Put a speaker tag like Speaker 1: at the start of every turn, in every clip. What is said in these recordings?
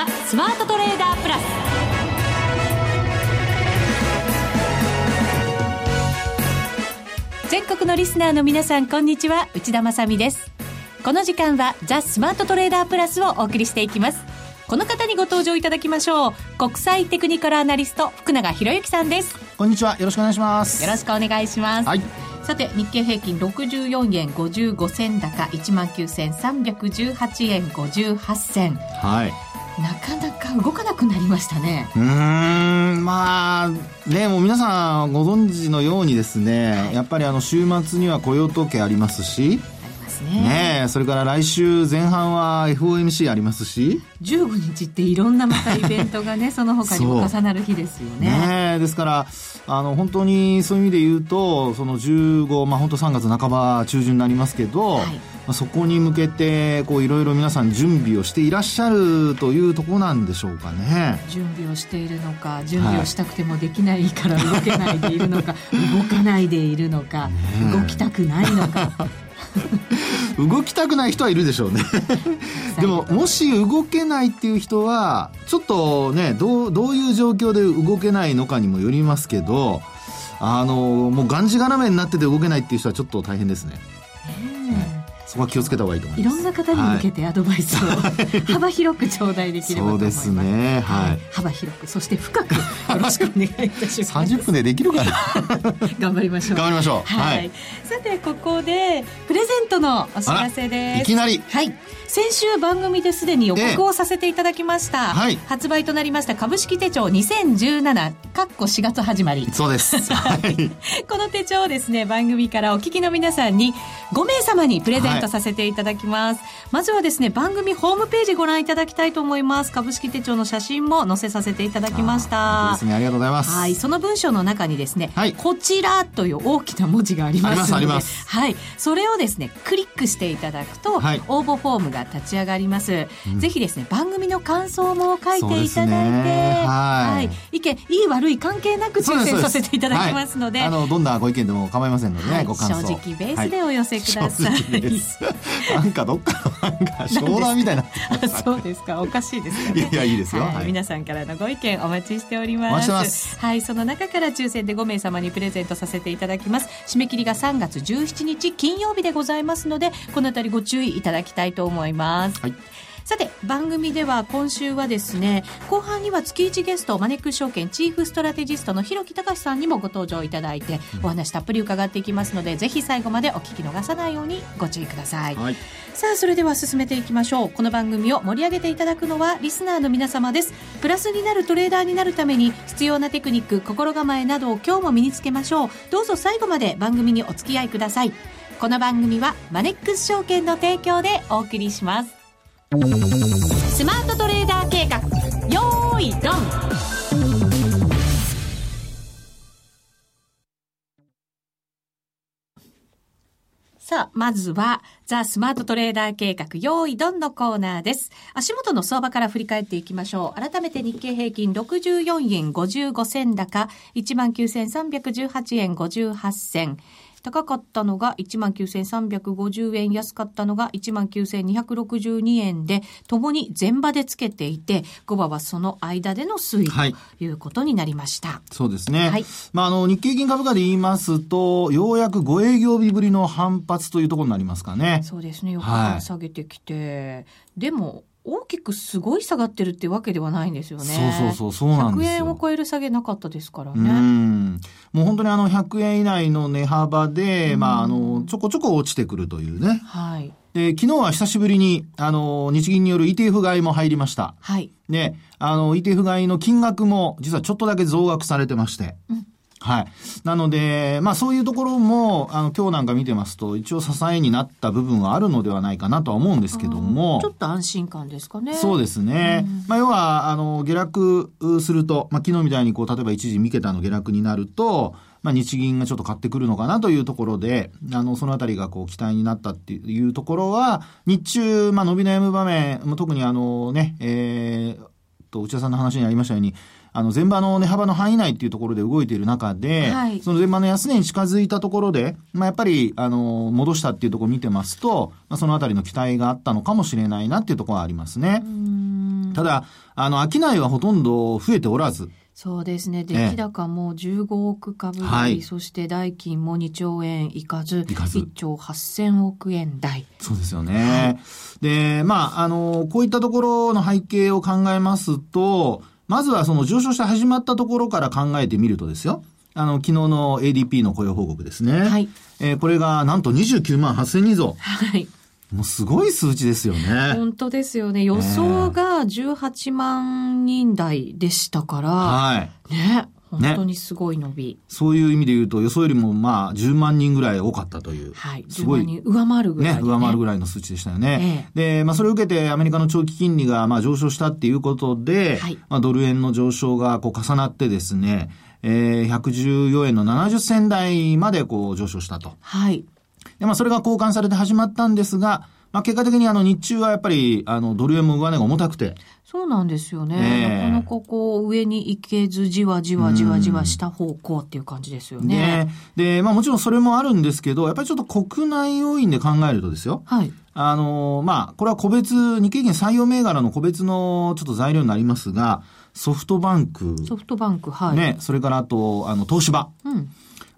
Speaker 1: ザ・スマートトレーダープラス。全国のリスナーの皆さんこんにちは。内田まさです。この時間はザ・スマートトレーダープラスをお送りしていきます。この方にご登場いただきましょう。国際テクニカルアナリスト福永博之さんです。
Speaker 2: こんにちは。よろしくお願いします。
Speaker 1: よろしくお願いします、はい、さて日経平均64円55銭高1万9318円58銭。はいなかなか動かなくなりましたね。
Speaker 2: うん、まあ、ね、もう皆さんご存知のようにですね、はい、やっぱりあの週末には雇用統計ありますし、ね。それから来週前半は FOMC ありますし。
Speaker 1: 15日っていろんなまたイベントがね その他にも重なる日ですよね。
Speaker 2: ねですからあの本当にそういう意味で言うとその15まあ本当3月半ば中旬になりますけど、はい、まあ、そこに向けてこういろいろ皆さん準備をしていらっしゃるというところなんでしょうかね。
Speaker 1: 準備をしているのか準備をしたくてもできないから動けないでいるのか、はい、動かないでいるのか、ね、動きたくないのか。
Speaker 2: 動きたくない人はいるでしょうね。でももし動けないっていう人はちょっとねどうどういう状況で動けないのかにもよりますけどあのもうがんじがらめになってて動けないっていう人はちょっと大変ですね。そこは気をつけた方がいいと思い
Speaker 1: ます。いろんな方に向けてアドバイスを、はい、幅広く頂戴できればと思います。そうですね。はい。幅広く、そして深くよろしくお願いいたします。
Speaker 2: 30分でできるかな？
Speaker 1: 頑張りましょう。
Speaker 2: 頑張りましょ
Speaker 1: う。はい。はい、さて、ここで、プレゼントのお知らせです。
Speaker 2: いきなり。
Speaker 1: はい。先週番組ですでに予告をさせていただきました、はい、発売となりました株式手帳2017かっこ4月始まり。
Speaker 2: そうです、はい、
Speaker 1: この手帳をですね番組からお聞きの皆さんに5名様にプレゼントさせていただきます、はい、まずはですね番組ホームページご覧いただきたいと思います。株式手帳の写真も載せさせていただきました。
Speaker 2: ですね。ありがとうございます。
Speaker 1: はい。その文章の中にですね、はい、こちらという大きな文字がありますので。はい。それをですねクリックしていただくと、はい、応募フォームが立ち上がります。うん、ぜひですね番組の感想も書いていただいて、ね、はい、意見いい悪い関係なく抽選させていただきますので、はい、あ
Speaker 2: のどんなご意見でも構いませんのでね、ご感
Speaker 1: 想。正直ベースでお寄せください、
Speaker 2: なんかどっかのなんか 商談みたいな
Speaker 1: そうですか。おかしいですよ
Speaker 2: ね。いやいいですよ、
Speaker 1: はい。皆さんからのご意見お待ちしております。はい。その中から抽選で5名様にプレゼントさせていただきます。締め切りが3月17日金曜日でございますのでこのあたりご注意いただきたいと思います、はい。さて番組では今週はですね後半には月1ゲストマネックス証券チーフストラテジストの広木隆さんにもご登場いただいて、お話たっぷり伺っていきますのでぜひ最後までお聞き逃さないようにご注意ください、はい、さあそれでは進めていきましょう。この番組を盛り上げていただくのはリスナーの皆様です。プラスになるトレーダーになるために必要なテクニック心構えなどを今日も身につけましょう。どうぞ最後まで番組にお付き合いくださいこの番組はマネックス証券の提供でお送りしますスマートトレーダー計画よーいドンさあ、まずは、ザ・スマートトレーダー計画、用意ドンのコーナーです。足元の相場から振り返っていきましょう。改めて日経平均64円55銭高、19,318円58銭。高かったのが19,350円、安かったのが19,262円で、ともに前場でつけていて、5場はその間での推移ということになりました。はい、
Speaker 2: そうですね。はい。まあ、あの、日経金株価で言いますと、ようやく5営業日ぶりの反発というところになりますかね。
Speaker 1: そうですね。よく下げてきて、はい、でも、大きくすごい下がってるってわけではないんですよね。
Speaker 2: そうそうそう、そうなんです
Speaker 1: よ。100円を超える下げなかったですからね。うん。
Speaker 2: もう本当にあの100円以内の値幅で、まああの、ちょこちょこ落ちてくるというね。はい。で、昨日は久しぶりに、あの、日銀による ETF 買いも入りました。はい。で、あの、ETF 買いの金額も実はちょっとだけ増額されてまして。うんはい。なので、まあそういうところも、あの、今日なんか見てますと、一応支えになった部分はあるのではないかなとは思うんですけども。
Speaker 1: ちょっと安心感ですかね。
Speaker 2: そうですね。まあ要は、あの、下落すると、まあ昨日みたいにこう、例えば一時三桁の下落になると、まあ日銀がちょっと買ってくるのかなというところで、あの、そのあたりがこう、期待になったっていうところは、日中、まあ伸び悩む場面、特にあのね、えー、と、内田さんの話にありましたように、あの、前場の値幅の範囲内っていうところで動いている中で、はい、その前場の安値に近づいたところで、まあ、やっぱり、あの、戻したっていうところを見てますと、まあ、そのあたりの期待があったのかもしれないなっていうところはありますね。ただ、あの、商いはほとんど増えておらず、
Speaker 1: そうですね。出来高も15億株台、はい、そして代金も2兆円いかず、いかず1兆8000億円台。
Speaker 2: そうですよね。はい、で、まあ、あの、こういったところの背景を考えますと、まずはその上昇して始まったところから考えてみるとですよ。あの、昨日の ADP の雇用報告ですね。はい。えー、これがなんと29万8000人増。はい。もうすごい数値ですよね。
Speaker 1: 本当ですよね。予想が18万人台でしたから。はい。ね。本当にすごい伸び、ね、
Speaker 2: そういう意味で言うと、予想よりもまあ10万人ぐらい多かったという。
Speaker 1: はい。すごい。人上回るぐらい、
Speaker 2: ね、ね。上回るぐらいの数値でしたよね。ええ、で、まあそれを受けてアメリカの長期金利がまあ上昇したっていうことで、はい、まあドル円の上昇がこう重なってですね、えー、114円の70銭台までこう上昇したと。はい。で、まあそれが交換されて始まったんですが、まあ、結果的にあの日中はやっぱりあのドル円も上値が重たくて。
Speaker 1: そうなんですよね。えー、なかなかこう上に行けずじわじわじわじわした方向っていう感じですよね。
Speaker 2: で、でまあもちろんそれもあるんですけど、やっぱりちょっと国内要因で考えるとですよ。はい。あの、まあ、これは個別、日経平均採用銘柄の個別のちょっと材料になりますが、ソフトバンク。
Speaker 1: ソフトバンク、はい。
Speaker 2: ね、それからあと、あの、東芝。うん。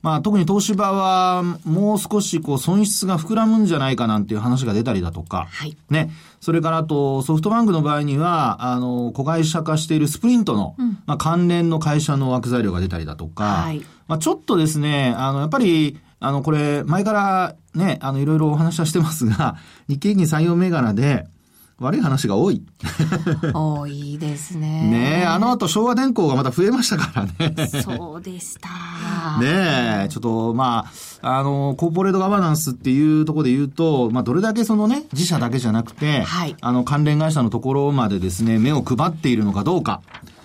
Speaker 2: まあ、特に東芝は、もう少し、こう、損失が膨らむんじゃないかなんていう話が出たりだとか、はい。ね。それからあと、ソフトバンクの場合には、あの、子会社化しているスプリントの、うん、まあ、関連の会社の枠材料が出たりだとか、はい。まあ、ちょっとですね、あの、やっぱり、あの、これ、前からね、あの、いろいろお話はしてますが、日経平均採用銘柄で、悪い話が多い。
Speaker 1: 多いですね。
Speaker 2: ねあの後昭和電工がまた増えましたからね。
Speaker 1: そうでした。
Speaker 2: ねちょっとまあ、あの、コーポレートガバナンスっていうところで言うと、まあどれだけそのね、自社だけじゃなくて、はい、あの関連会社のところまでですね、目を配っているのかどうか。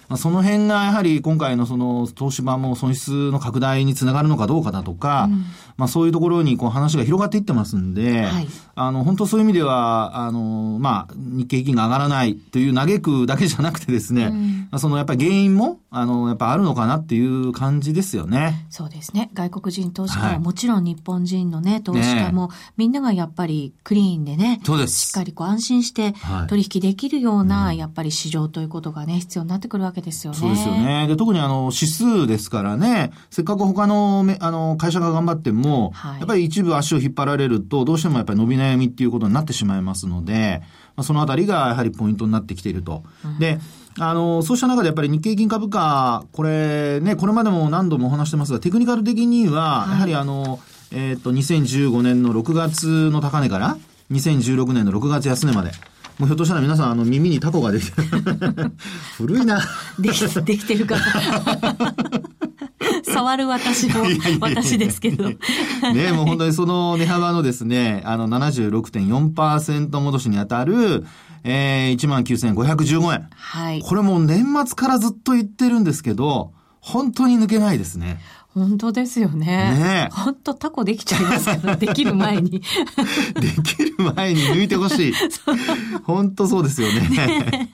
Speaker 2: まあ、その辺がやはり今回のその東芝も損失の拡大につながるのかどうかだとか、うん、まあそういうところにこう話が広がっていってますんで、はい、あの本当そういう意味では、あの、まあ日経平均が上がらないという嘆くだけじゃなくてですね、うん、そのやっぱり原因も、あの、やっぱあるのかなっていう感じですよね。
Speaker 1: そうですね。外国人投資家はもちろん日本人のね、投資家も、みんながやっぱりクリーンでね、そうです。しっかりこう安心して取引できるような、やっぱり市場ということがね、必要になってくるわけですよね。
Speaker 2: そうですよね。で、特にあの、指数ですからね、せっかく他のあの会社が頑張っても、はい、やっぱり一部足を引っ張られると、どうしてもやっぱり伸び悩みっていうことになってしまいますので、まあ、そのあたりがやはりポイントになってきていると。うん、で、あの、そうした中でやっぱり日経金株価、これね、これまでも何度もお話してますが、テクニカル的には、やはりあの、はい、えっ、と、2015年の6月の高値から、2016年の6月安値まで、もうひょっとしたら皆さん、あの、耳にタコができて 古いな。
Speaker 1: でき、できてるか。触る私も、私ですけど。ね
Speaker 2: もう本当にその値幅のですね、あの76.4%戻しにあたる、えー、19,515円。はい。これもう年末からずっと言ってるんですけど、本当に抜けないですね。
Speaker 1: 本当ですよね。ね本当タコできちゃいますけど、できる前に。で
Speaker 2: きる前に抜いてほしい。本当そうですよね。ね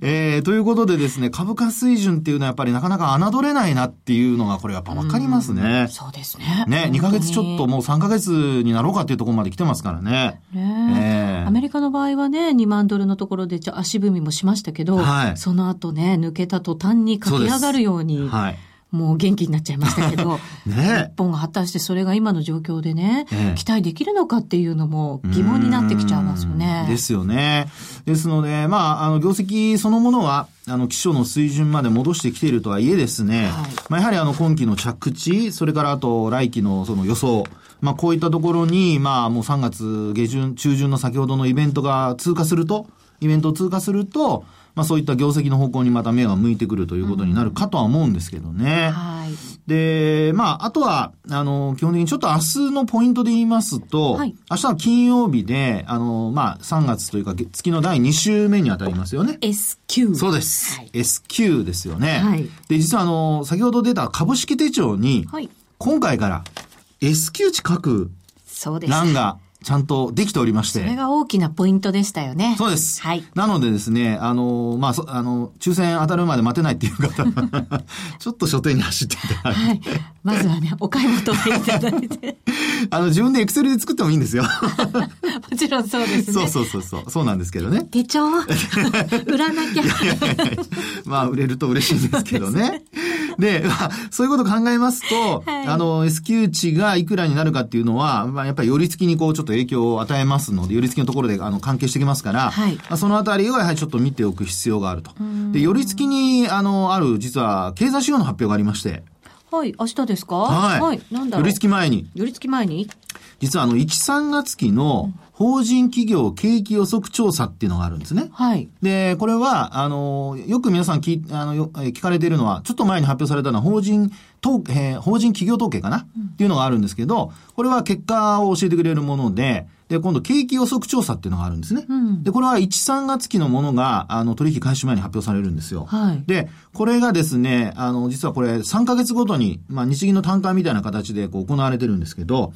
Speaker 2: えー、ということでですね、株価水準っていうのはやっぱりなかなか侮れないなっていうのがこれやっぱわかりますね。
Speaker 1: そうですね。
Speaker 2: ね、2ヶ月ちょっともう3ヶ月になろうかっていうところまで来てますからね。
Speaker 1: ねえー、アメリカの場合はね、2万ドルのところで足踏みもしましたけど、はい、その後ね、抜けた途端に駆け上がるように。はいもう元気になっちゃいましたけど、ね、日本が果たしてそれが今の状況でね、ね期待できるのかっていうのも疑問になってきちゃいますよね。
Speaker 2: ですよね。ですので、まあ、あの、業績そのものは、あの、基礎の水準まで戻してきているとはいえですね、はい、まあ、やはりあの、今期の着地、それからあと来期のその予想、まあ、こういったところに、まあ、もう3月下旬、中旬の先ほどのイベントが通過すると、イベントを通過すると、まあそういった業績の方向にまた目が向いてくるということになるかとは思うんですけどね。はい。で、まあ、あとは、あの、基本的にちょっと明日のポイントで言いますと、はい、明日は金曜日で、あの、まあ、3月というか月の第2週目に当たりますよね。
Speaker 1: SQ。
Speaker 2: そうです。はい、SQ ですよね。はい。で、実はあの、先ほど出た株式手帳に、はい、今回から S q 値各欄がちゃんとできておりまして。
Speaker 1: それが大きなポイントでしたよね。
Speaker 2: そうです。
Speaker 1: はい。
Speaker 2: なのでですね、あの、まあ、あの、抽選当たるまで待てないっていう方 ちょっと書店に走っていただいて。はい。
Speaker 1: まずはね、お買い求めいただいて。
Speaker 2: あの、自分でエクセルで作ってもいいんですよ。
Speaker 1: もちろんそうですね。
Speaker 2: そうそうそうそう。そうなんですけどね。
Speaker 1: 手帳？売らなきゃ。いやいやいや
Speaker 2: まあ、売れると嬉しいんですけどね。で、まあ、そういうことを考えますと、はい、あの、S q 値がいくらになるかっていうのは、まあ、やっぱり寄り付きにこう、ちょっと影響を与えますので、寄り付きのところであの関係してきますから、はい、まあ、そのあたりをやはりちょっと見ておく必要があると。で、寄り付きに、あの、ある、実は、経済指標の発表がありまして、
Speaker 1: はい、明日ですか？
Speaker 2: はい。はい、
Speaker 1: なんだろう。
Speaker 2: 寄り付き前に。
Speaker 1: 寄り付き前に？
Speaker 2: 実はあの、1、3月期の法人企業景気予測調査っていうのがあるんですね。
Speaker 1: はい。
Speaker 2: で、これは、あの、よく皆さん聞あの聞かれているのは、ちょっと前に発表されたのは法人、えー、法人企業統計かな、っていうのがあるんですけど、これは結果を教えてくれるもので、で、今度、景気予測調査っていうのがあるんですね。うん、で、これは1、3月期のものが、あの、取引開始前に発表されるんですよ。
Speaker 1: はい。
Speaker 2: で、これがですね、あの、実はこれ3ヶ月ごとに、まあ、日銀の単価みたいな形でこう行われてるんですけど、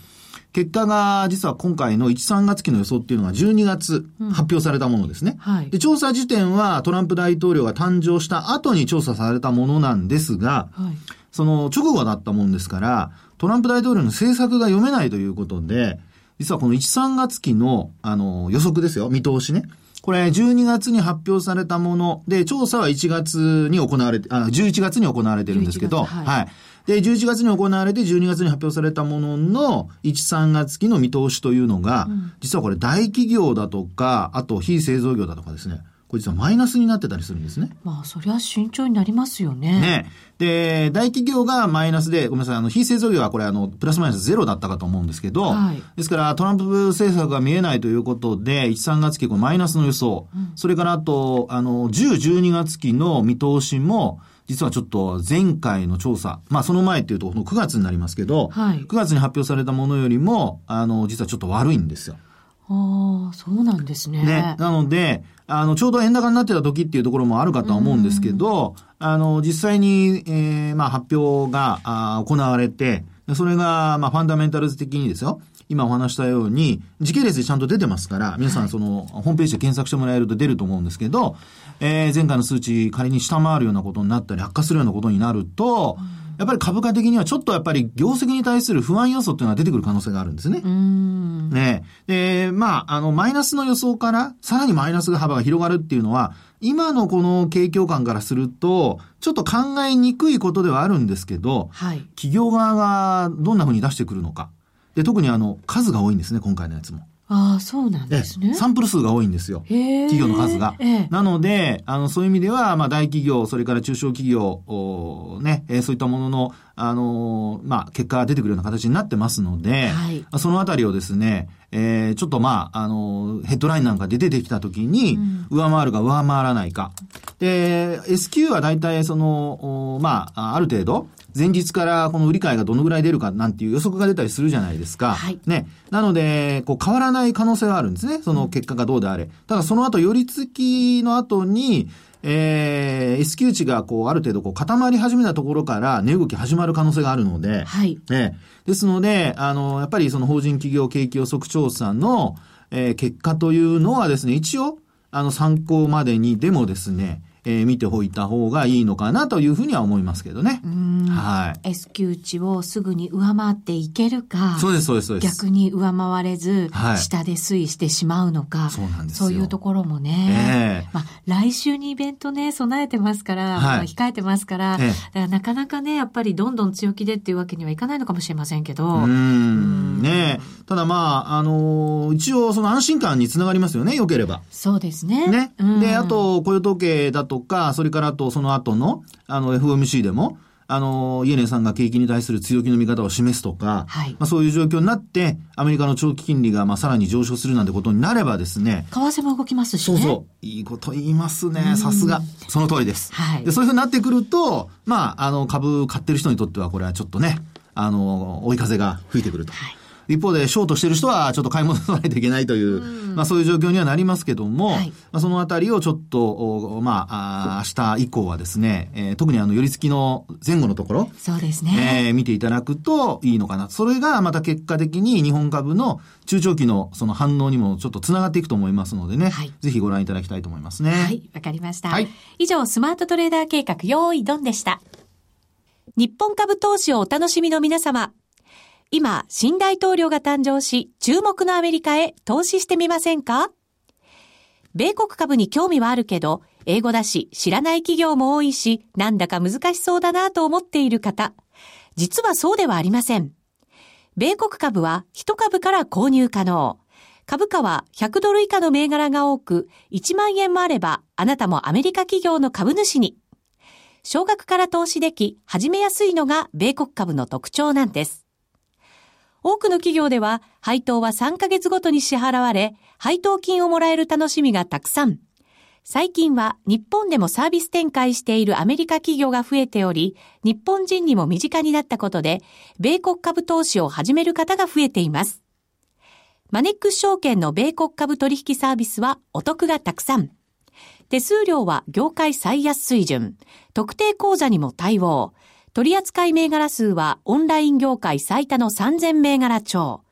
Speaker 2: 結果が実は今回の1、3月期の予想っていうのが12月発表されたものですね。
Speaker 1: うん、はい。
Speaker 2: で、調査時点はトランプ大統領が誕生した後に調査されたものなんですが、はい。その直後だったもんですから、トランプ大統領の政策が読めないということで、実はこの1、3月期の、あの、予測ですよ、見通しね。これ、12月に発表されたもので、調査は1月に行われて、あ、11月に行われてるんですけど、はい、はい。で、11月に行われて、12月に発表されたものの、1、3月期の見通しというのが、うん、実はこれ大企業だとか、あと非製造業だとかですね、これ実はマイナスになってたりするんですね。
Speaker 1: まあ、そりゃ慎重になりますよね。
Speaker 2: ね。で、大企業がマイナスで、ごめんなさい、あの、非製造業はこれあの、プラスマイナスゼロだったかと思うんですけど、はい、ですから、トランプ政策が見えないということで、1、3月期、こマイナスの予想、うん、それからあと、あの、10、12月期の見通しも、実はちょっと前回の調査、まあその前っていうと9月になりますけど、はい、9月に発表されたものよりも、あの、実はちょっと悪いんですよ。
Speaker 1: ああ、そうなんですね。
Speaker 2: ね。なので、あの、ちょうど円高になってた時っていうところもあるかとは思うんですけど、あの、実際に、えー、まあ発表があ行われて、それが、まあファンダメンタルズ的にですよ、今お話したように、時系列でちゃんと出てますから、皆さんその、ホームページで検索してもらえると出ると思うんですけど、えー、前回の数値仮に下回るようなことになったり、悪化するようなことになると、うんやっぱり株価的にはちょっとやっぱり業績に対する不安要素っていうのは出てくる可能性があるんですね。ねで、まあ、あの、マイナスの予想からさらにマイナス幅が広がるっていうのは、今のこの景況感からすると、ちょっと考えにくいことではあるんですけど、
Speaker 1: はい、
Speaker 2: 企業側がどんな風に出してくるのか。で、特にあの、数が多いんですね、今回のやつも。
Speaker 1: ああ、そうなんですね。
Speaker 2: サンプル数が多いんですよ。企業の数が。なので、あの、そういう意味では、まあ、大企業、それから中小企業、ね、えー、そういったものの、あのー、まあ、結果が出てくるような形になってますので、はい、そのあたりをですね、えー、ちょっとまあ、あのー、ヘッドラインなんかで出てきたときに、上回るか上回らないか。で、SQ は大体その、まあ、ある程度、前日からこの売り買いがどのぐらい出るかなんていう予測が出たりするじゃないですか。
Speaker 1: はい。
Speaker 2: ね。なので、こう変わらない可能性はあるんですね。その結果がどうであれ。ただその後、寄り付きの後に、えー、S q 値がこう、ある程度こう固まり始めたところから値動き始まる可能性があるので、
Speaker 1: はい。
Speaker 2: ね。ですので、あの、やっぱりその法人企業景気予測調査の、えー、結果というのはですね、一応、あの、参考までにでもですね、えー、見ておいた方がいいのかなというふうには思いますけどね。はい。
Speaker 1: S q 値をすぐに上回っていけるか。
Speaker 2: そうです、そうです、そうです。
Speaker 1: 逆に上回れず、はい、下で推移してしまうのか。
Speaker 2: そうなんです
Speaker 1: そういうところもね。えー、まあ、来週にイベントね、備えてますから、はい、控えてますから、えー、からなかなかね、やっぱりどんどん強気でっていうわけにはいかないのかもしれませんけど。
Speaker 2: うん。ねただまあ、あのー、一応その安心感につながりますよね、良ければ。
Speaker 1: そうですね。
Speaker 2: ね。で、あと、雇用統計だとか、それからとその後の、あの、FOMC でも、あの、イエネンさんが景気に対する強気の見方を示すとか、
Speaker 1: はい、
Speaker 2: まあそういう状況になって、アメリカの長期金利がまあさらに上昇するなんてことになればですね。
Speaker 1: 為替も動きますし
Speaker 2: ね。そうそう。いいこと言いますね。さすが。その通りです。
Speaker 1: はい。
Speaker 2: で、そういうふうになってくると、まあ、あの、株買ってる人にとってはこれはちょっとね、あの、追い風が吹いてくると。はい一方で、ショートしてる人はちょっと買い戻さないといけないという、うん、まあそういう状況にはなりますけども、はい、まあそのあたりをちょっと、まあ、あ明日以降はですね、えー、特にあの、寄り付きの前後のところ、
Speaker 1: そうですね。
Speaker 2: えー、見ていただくといいのかな。それがまた結果的に日本株の中長期のその反応にもちょっとつながっていくと思いますのでね、はい、ぜひご覧いただきたいと思いますね。
Speaker 1: はい、わかりました。はい、以上、スマートトレーダー計画、用意ドンでした。日本株投資をお楽しみの皆様。今、新大統領が誕生し、注目のアメリカへ投資してみませんか？米国株に興味はあるけど、英語だし、知らない企業も多いし、なんだか難しそうだなと思っている方。実はそうではありません。米国株は1株から購入可能。株価は100ドル以下の銘柄が多く、1万円もあれば、あなたもアメリカ企業の株主に。少額から投資でき、始めやすいのが米国株の特徴なんです。多くの企業では配当は3ヶ月ごとに支払われ、配当金をもらえる楽しみがたくさん。最近は日本でもサービス展開しているアメリカ企業が増えており、日本人にも身近になったことで、米国株投資を始める方が増えています。マネックス証券の米国株取引サービスはお得がたくさん。手数料は業界最安水準。特定口座にも対応。取扱銘柄数はオンライン業界最多の3000銘柄超。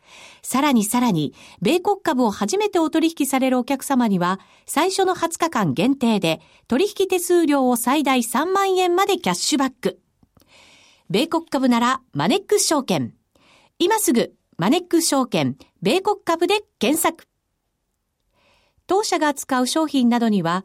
Speaker 1: さらにさらに、米国株を初めてお取引されるお客様には、最初の20日間限定で、取引手数料を最大3万円までキャッシュバック。米国株なら、マネックス証券。今すぐ、マネックス証券、米国株で検索。当社が扱う商品などには、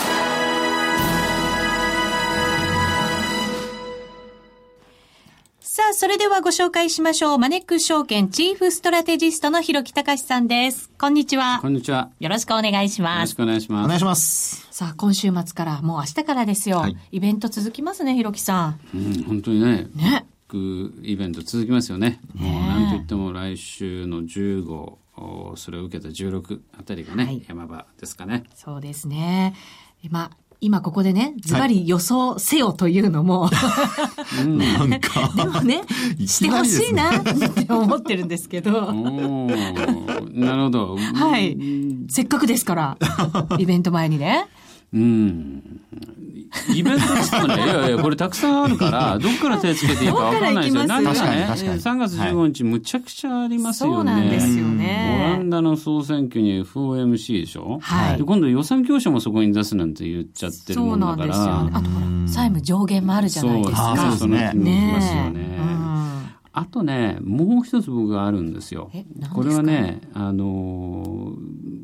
Speaker 1: さあ、それではご紹介しましょう。マネックス証券チーフストラテジストの広木隆さんです。こんにちは。
Speaker 3: こんにちは。
Speaker 1: よろしくお願いします。よろ
Speaker 3: しくお願いします。
Speaker 2: お願いします。
Speaker 1: さあ、今週末から、もう明日からですよ。はい、イベント続きますね、広木さ
Speaker 3: ん。うん、本当にね。ね。イベント続きますよね。もうなんといっても来週の15、それを受けた16あたりがね、はい、山場ですかね。
Speaker 1: そうですね。今、今ここでね、ズバリ予想せよというのも、は
Speaker 2: い、なんか。
Speaker 1: でもね、してほしいなって思ってるんですけど。
Speaker 3: なるほど。
Speaker 1: はい。せっかくですから、イベント前にね。
Speaker 3: うん。イベントですもね、いやいや、これたくさんあるから、どっから手つけていいか分かんないですよ。
Speaker 1: 何
Speaker 2: がね、
Speaker 3: 3月15日、むちゃくちゃありますよね。
Speaker 1: そうなんですよね。
Speaker 3: オランダの総選挙に FOMC でしょ？はい。で、今度予算教書もそこに出すなんて言っちゃってるもんだから。そうなんですよね。
Speaker 1: あとほら、債務上限もあるじゃないですか。
Speaker 3: そうですね。ね。ますよね。あとね、もう一つ僕があるんですよ。これはね、あの、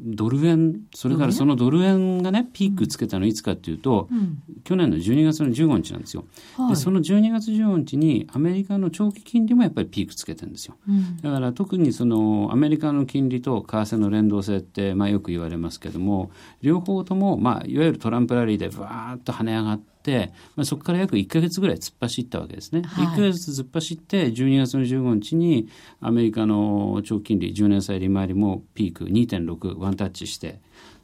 Speaker 3: ドル円、それからそのドル円がね、ピークつけたのいつかっていうと、うん、去年の12月の15日なんですよ、はい、で。その12月15日にアメリカの長期金利もやっぱりピークつけてるんですよ。うん、だから特にそのアメリカの金利と為替の連動性って、まあよく言われますけども、両方とも、まあいわゆるトランプラリーでバーッと跳ね上がって、、まあ、そこから約1か月ぐらい突っ走ったわけですね。はい、1か月突っ走って12月の15日にアメリカの長期金利10年債利回りもピーク2.6ワンタッチして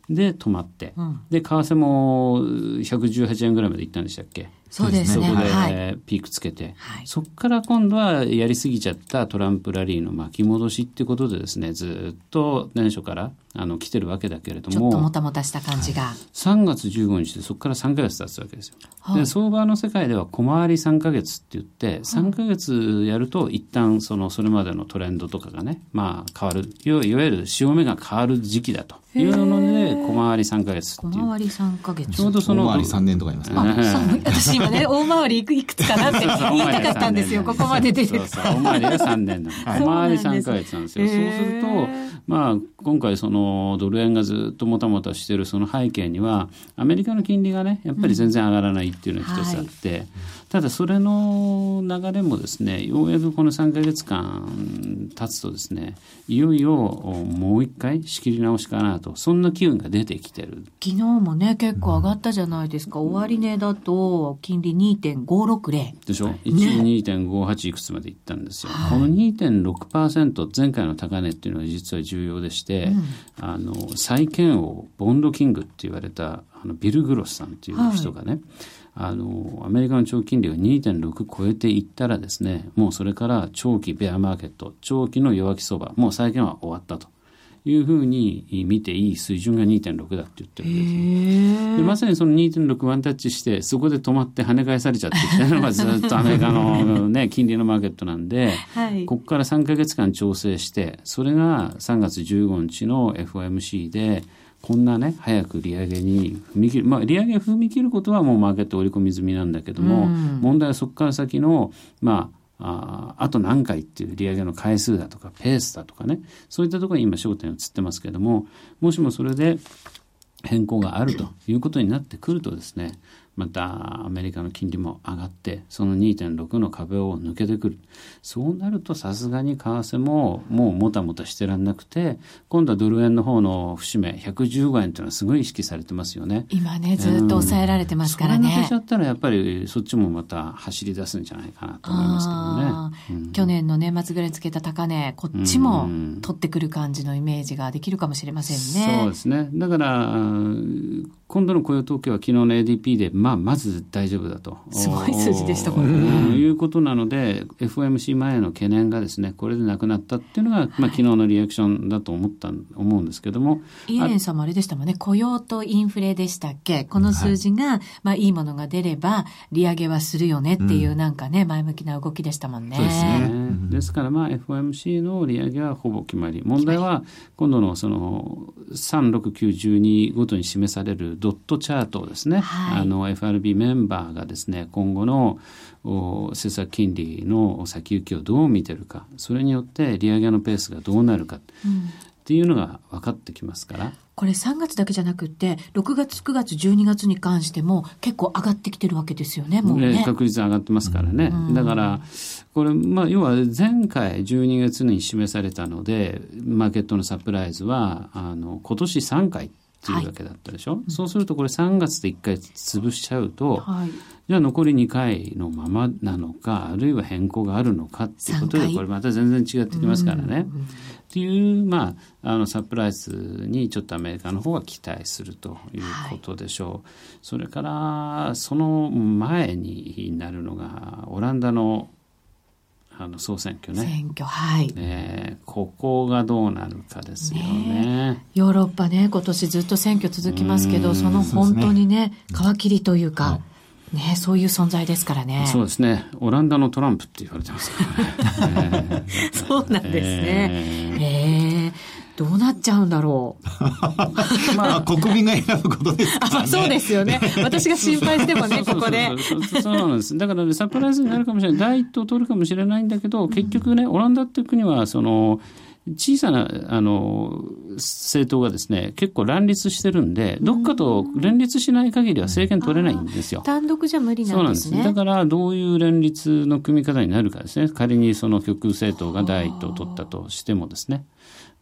Speaker 3: で止まって、うん、で為替も118円ぐらいまでいったんでしたっけ？
Speaker 1: そうですね。
Speaker 3: そこでピークつけて、はい、そこから今度はやりすぎちゃったトランプラリーの巻き戻しっていうことでですね、ずっと年初からあの来てるわけだけれども。
Speaker 1: ちょっともたもたした感じが。
Speaker 3: 3月15日でそこから3か月経つわけですよ。はい、で、相場の世界では小回り3か月って言って、3か月やると一旦その、それまでのトレンドとかがね、まあ変わる。いわゆる潮目が変わる時期だというので、小回り3か月っていう。
Speaker 1: 小回り3か月。
Speaker 3: ちょうどその。
Speaker 2: 小回り3年とか言いますね。
Speaker 1: 私今ね、大回りいくいくつかなって言いたかったんですよ、ここまで出て
Speaker 3: そうそう、大回りが3年なの。小回り3ヶ月なんですよ。そうすると、まあ、今回そのドル円がずっともたもたしてるその背景には、アメリカの金利がね、やっぱり全然上がらないっていうのが一つあって、うんはい、ただそれの流れもですね、ようやくこの3ヶ月間経つとですね、いよいよもう一回仕切り直しかなと、そんな機運が出てきてる。
Speaker 1: 昨日もね、結構上がったじゃないですか。終値だと、金利2.560。
Speaker 3: でしょ、ね、一応2.58いくつまでいったんですよ。はい、この2.6%、前回の高値っていうのは実は重要でして、うん、あの、債券王、ボンドキングって言われた、あのビル・グロスさんっていう人がね、はいあのアメリカの長期金利が2.6超えていったらですねもうそれから長期ベアマーケット長期の弱気相場もう債券は終わったと。いうふうに見ていい水準が2.6だって言ってるんですでまさにその2.6ワンタッチしてそこで止まって跳ね返されちゃってっていうのがずっとアメリカの、ね、金利のマーケットなんで、はい、ここから3か月間調整してそれが3月15日の FOMC でこんなね早く利上げに踏み切る、まあ、利上げ踏み切ることはもうマーケット織り込み済みなんだけども、うん、問題はそこから先のまあああと何回っていう利上げの回数だとかペースだとかねそういったところに今焦点を移ってますけどももしもそれで変更があるということになってくるとですね。またアメリカの金利も上がってその2.6の壁を抜けてくる。そうなるとさすがに為替ももうもたもたしてらんなくて今度はドル円の方の節目115円というのはすごい意識されてますよね。
Speaker 1: 今ねずっと抑えられてますからね、
Speaker 3: うん、それ抜けちゃったらやっぱりそっちもまた走り出すんじゃないかなと思いますけど
Speaker 1: ね、うん、去年の年末ぐらいつけた高値こっちも取ってくる感じのイメージができるかもしれません
Speaker 3: ね、そうですね。だから今度の雇用統計は昨日の ADP でまあ、まず大丈夫だと。
Speaker 1: すごい数字でしたこれ、
Speaker 3: ね。いうことなので、FOMC 前の懸念がですね、これでなくなったっていうのが、はい、まあ、昨日のリアクションだと思った、思うんですけども。
Speaker 1: イエレンさんもあれでしたもんね、雇用とインフレでしたっけ？この数字が、はい、まあ、いいものが出れば、利上げはするよねっていう、なんかね、前向きな動きでしたもんね。
Speaker 3: そうですね。ですから、まあ、FOMC の利上げはほぼ決まり。問題は、今度のその、3、6、9、12ごとに示されるドットチャートをですね、はい、あの、FRB メンバーがですね今後の政策金利の先行きをどう見てるか。それによって利上げのペースがどうなるか、っていうのが分かってきますから。
Speaker 1: これ3月だけじゃなくて6月9月12月に関しても結構上がってきてるわけですよねもうね。
Speaker 3: 確率上がってますからね、うん、だからこれ、まあ、要は前回12月に示されたのでマーケットのサプライズはあの今年3回。っていうわけだったでしょ、はい、そうするとこれ3月で1回潰しちゃうと、はい、じゃあ残り2回のままなのかあるいは変更があるのかっていうことでこれまた全然違ってきますからね。っていうまああのサプライズにちょっとアメリカの方は期待するということでしょう。はい、それからその前になるのがオランダのあの総選挙ね。
Speaker 1: 選挙、はい。
Speaker 3: ねここがどうなるかですよね、ね、
Speaker 1: ヨーロッパね、今年ずっと選挙続きますけど、その本当にね、皮切りというか、ね、そういう存在ですからね。
Speaker 3: そうですね。オランダのトランプって言われてますから
Speaker 1: ね。そうなんですね。えー、えーどうなっちゃうんだろう。
Speaker 2: まあ、国民が選ぶことですから、ね、
Speaker 1: あ、そうですよね。私が心配してもね、ここで。
Speaker 3: そうなんです。だから、ね、サプライズになるかもしれない。第一党取るかもしれないんだけど、結局ね、オランダっていう国は、その、小さなあの政党がですね結構乱立してるんで、どっかと連立しない限りは政権取れないんですよ。
Speaker 1: 単独じゃ無理なんですね。
Speaker 3: だからどういう連立の組み方になるかですね。仮にその極右政党が第一党を取ったとしてもですね。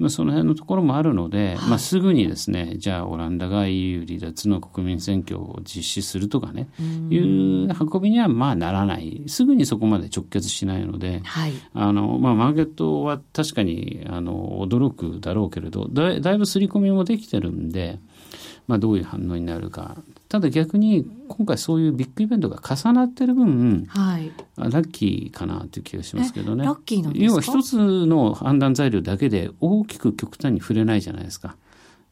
Speaker 3: まあ、その辺のところもあるので、まあ、すぐにですねじゃあオランダが EU 離脱の国民選挙を実施するとかねいう運びにはまあならない。すぐにそこまで直結しないので、はい、あのまあ、マーケットは確かにあの驚くだろうけれどだだいぶ刷り込みもできてるんで。まあ、どういう反応になるかただ逆に今回そういうビッグイベントが重なってる分、はい、ラッキーかなという気がしますけどね。
Speaker 1: ラッキーなん
Speaker 3: 要は一つの判断材料だけで大きく極端に触れないじゃないですか。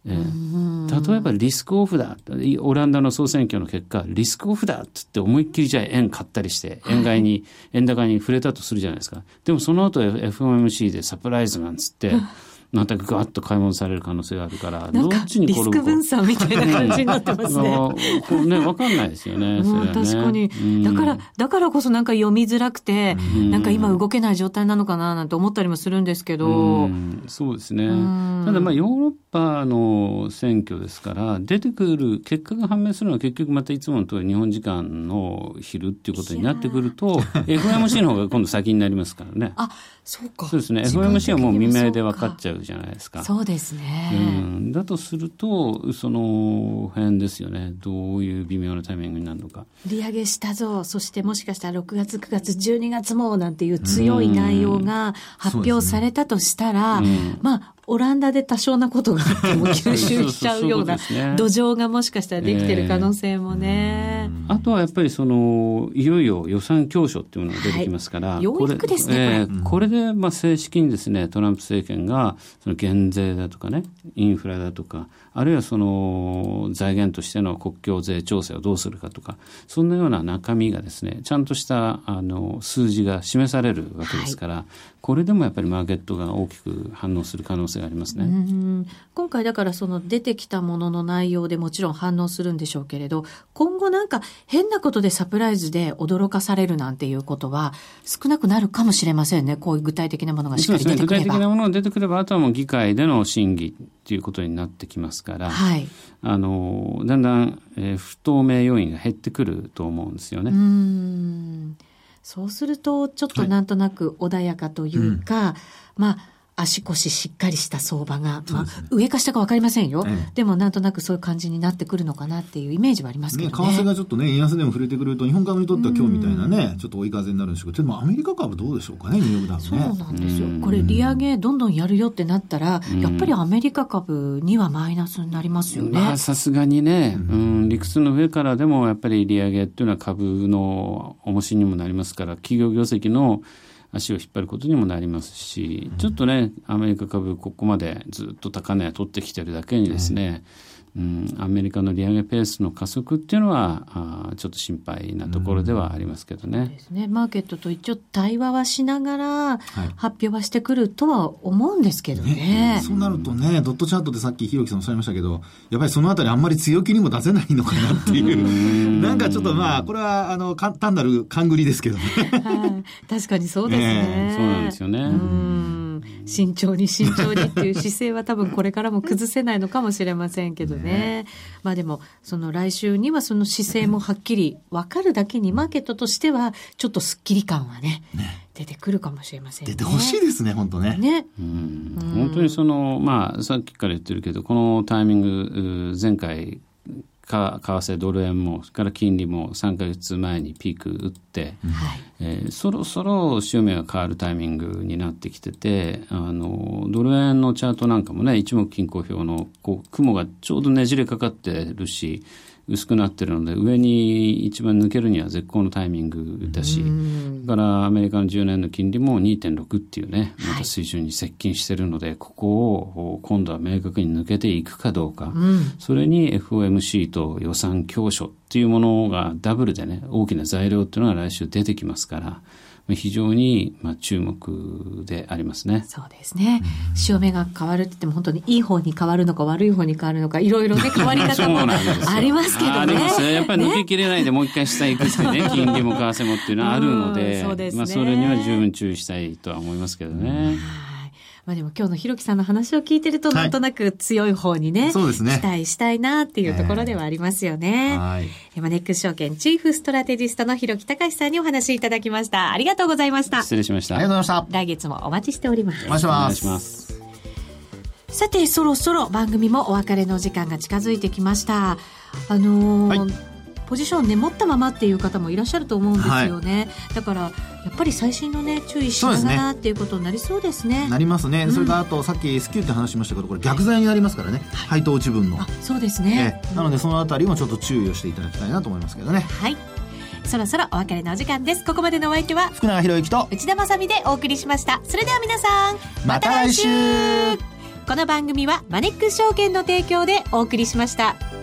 Speaker 3: えー、例えばリスクオフだ。オランダの総選挙の結果リスクオフだっつって思いっきりじゃあ円買ったりして円買いに、円高に触れたとするじゃないですか。でもその後 FOMC でサプライズなんつって またぐわっと買い戻される可能性があるから、
Speaker 1: どっちにリスク分散みたいな感じになってますね。
Speaker 3: ね、わかんないですよね。
Speaker 1: ね確かに、だから、だからこそなんか読みづらくて、なんか今動けない状態なのかななんて思ったりもするんですけど。
Speaker 3: そうですね。ただまあヨーロッパの選挙ですから、出てくる結果が判明するのは結局またいつもの通り日本時間の昼っていうことになってくると、FMC の方が今度先になりますからね。
Speaker 1: あ、そうか。
Speaker 3: そうですね。FOMC はもう未明で分かっちゃうじゃないですか。
Speaker 1: そうですね。
Speaker 3: うん。だとすると、その辺ですよね。どういう微妙なタイミングになるのか。
Speaker 1: 利上げしたぞ。そしてもしかしたら6月、9月、12月もなんていう強い内容が発表されたとしたら、ね、まあ、オランダで多少なことがあっても吸収しちゃうような土壌がもしかしたらできてる可能性もね。
Speaker 3: えー、あとはやっぱりその、いよいよ予算教書っていうのが出てきますから、はい、
Speaker 1: これですね、え
Speaker 3: ー、これでまあ正式にですね、トランプ政権がその減税だとかね、インフラだとか、あるいはその財源としての国境税調整をどうするかとか、そんなような中身がですね、ちゃんとしたあの数字が示されるわけですから、はい、これでもやっぱりマーケットが大きく反応する可能性がありますね。
Speaker 1: 今回だからその出てきたものの内容でもちろん反応するんでしょうけれど、今後なんか変なことでサプライズで驚かされるなんていうことは少なくなるかもしれませんね。こういう具体的なものがしっかり出てくれば。
Speaker 3: ね、具体的なものが出てくれば、あとはもう議会での審議っていうことになってきますから、はい、あのだんだん、えー、不透明要因が減ってくると思うんですよね。
Speaker 1: うんそうするとちょっとなんとなく穏やかというか、はいうん、まあ足腰しっかりした相場が、まあ、上か下か分かりませんよ、ええ、でもなんとなくそういう感じになってくるのかなっていうイメージはありますけどね。
Speaker 2: ね為替がちょっとね、円安でも触れてくると、日本株にとっては今日みたいなね、ちょっと追い風になるんですけど、でもアメリカ株どうでしょうかね、ニューヨークダウね。
Speaker 1: そうなんですよ。これ、利上げどんどんやるよってなったら、やっぱりアメリカ株にはマイナスになりますよね。
Speaker 3: さすがにね、うん、理屈の上からでもやっぱり利上げっていうのは株の重しにもなりますから、企業業績の足を引っ張ることにもなりますし、ちょっとね、アメリカ株、ここまでずっと高値を取ってきてるだけにですね、うん、アメリカの利上げペースの加速っていうのはあちょっと心配なところではありますけどね。
Speaker 1: ですね。マーケットと一応対話はしながら発表はしてくるとは思うんですけどね。ね
Speaker 2: そうなるとね、ドットチャートでさっきひろきさんおっしゃいましたけど、やっぱりそのあたりあんまり強気にも出せないのかなっていう。なんかちょっとまあ、これはあの単なる勘繰りですけどね。
Speaker 1: はい、確かにそうですね。
Speaker 3: ねそうなんですよね。
Speaker 1: 慎重に慎重にっていう姿勢は多分これからも崩せないのかもしれませんけどね。ねまあでも、その来週にはその姿勢もはっきり分かるだけに、マーケットとしてはちょっとすっきり感はね、ね出てくるかもしれません
Speaker 2: ね。出てほしいですね、本当ね。
Speaker 1: ね。
Speaker 3: うん。本当にその、まあ、さっきから言ってるけど、このタイミング、前回、為替ドル円もそれから金利も3か月前にピーク打って、はい、えー、そろそろ潮目が変わるタイミングになってきててあのドル円のチャートなんかもね一目均衡表のこう雲がちょうどねじれかかってるし薄くなってるので上に一番抜けるには絶好のタイミングだしだからアメリカの10年の金利も2.6っていうねまた水準に接近してるので、はい、ここを今度は明確に抜けていくかどうか、うん、それに FOMC と予算強所っていうものがダブルでね大きな材料っていうのが来週出てきますから。非常にまあ注目でありますね。
Speaker 1: そうですね。潮目が変わるって言っても本当にいい方に変わるのか悪い方に変わるのかいろいろね 変わり方もありますけどね。
Speaker 3: ねやっぱり抜けきれないでもう一回下行くってね、金利も為替もっていうのはあるので、そうですね、まあそれには十分注意したいとは思いますけどね。
Speaker 1: まあでも今日のひろきさんの話を聞いてると、なんとなく強い方にね、はい、そうですね。期待したいなっていうところではありますよね。えー、はい。マネックス証券チーフストラテジストのひろきたかしさんにお話いただきました。ありがとうございました。
Speaker 3: 失礼しました。
Speaker 2: ありがとうございました。
Speaker 1: 来月もお待ちしております。
Speaker 2: お願いします。
Speaker 1: さて、そろそろ番組もお別れの時間が近づいてきました。あのーはいポジションね持ったままっていう方もいらっしゃると思うんですよね、はい、だからやっぱり最新のね注意しながら、っていうことになりそうですね。
Speaker 2: なりますね、うん、それからあとさっき S q って話しましたけどこれ逆剤になりますからね、はい、配当値分の。
Speaker 1: そうですね、
Speaker 2: なのでそのあたりもちょっと注意をしていただきたいなと思いますけどね。
Speaker 1: はい。そろそろお別れのお時間です。ここまでのお相手は
Speaker 2: 福永博之と
Speaker 1: 内田まさでお送りしました。それでは皆さん
Speaker 2: また来週。
Speaker 1: この番組はマネックス証券の提供でお送りしました。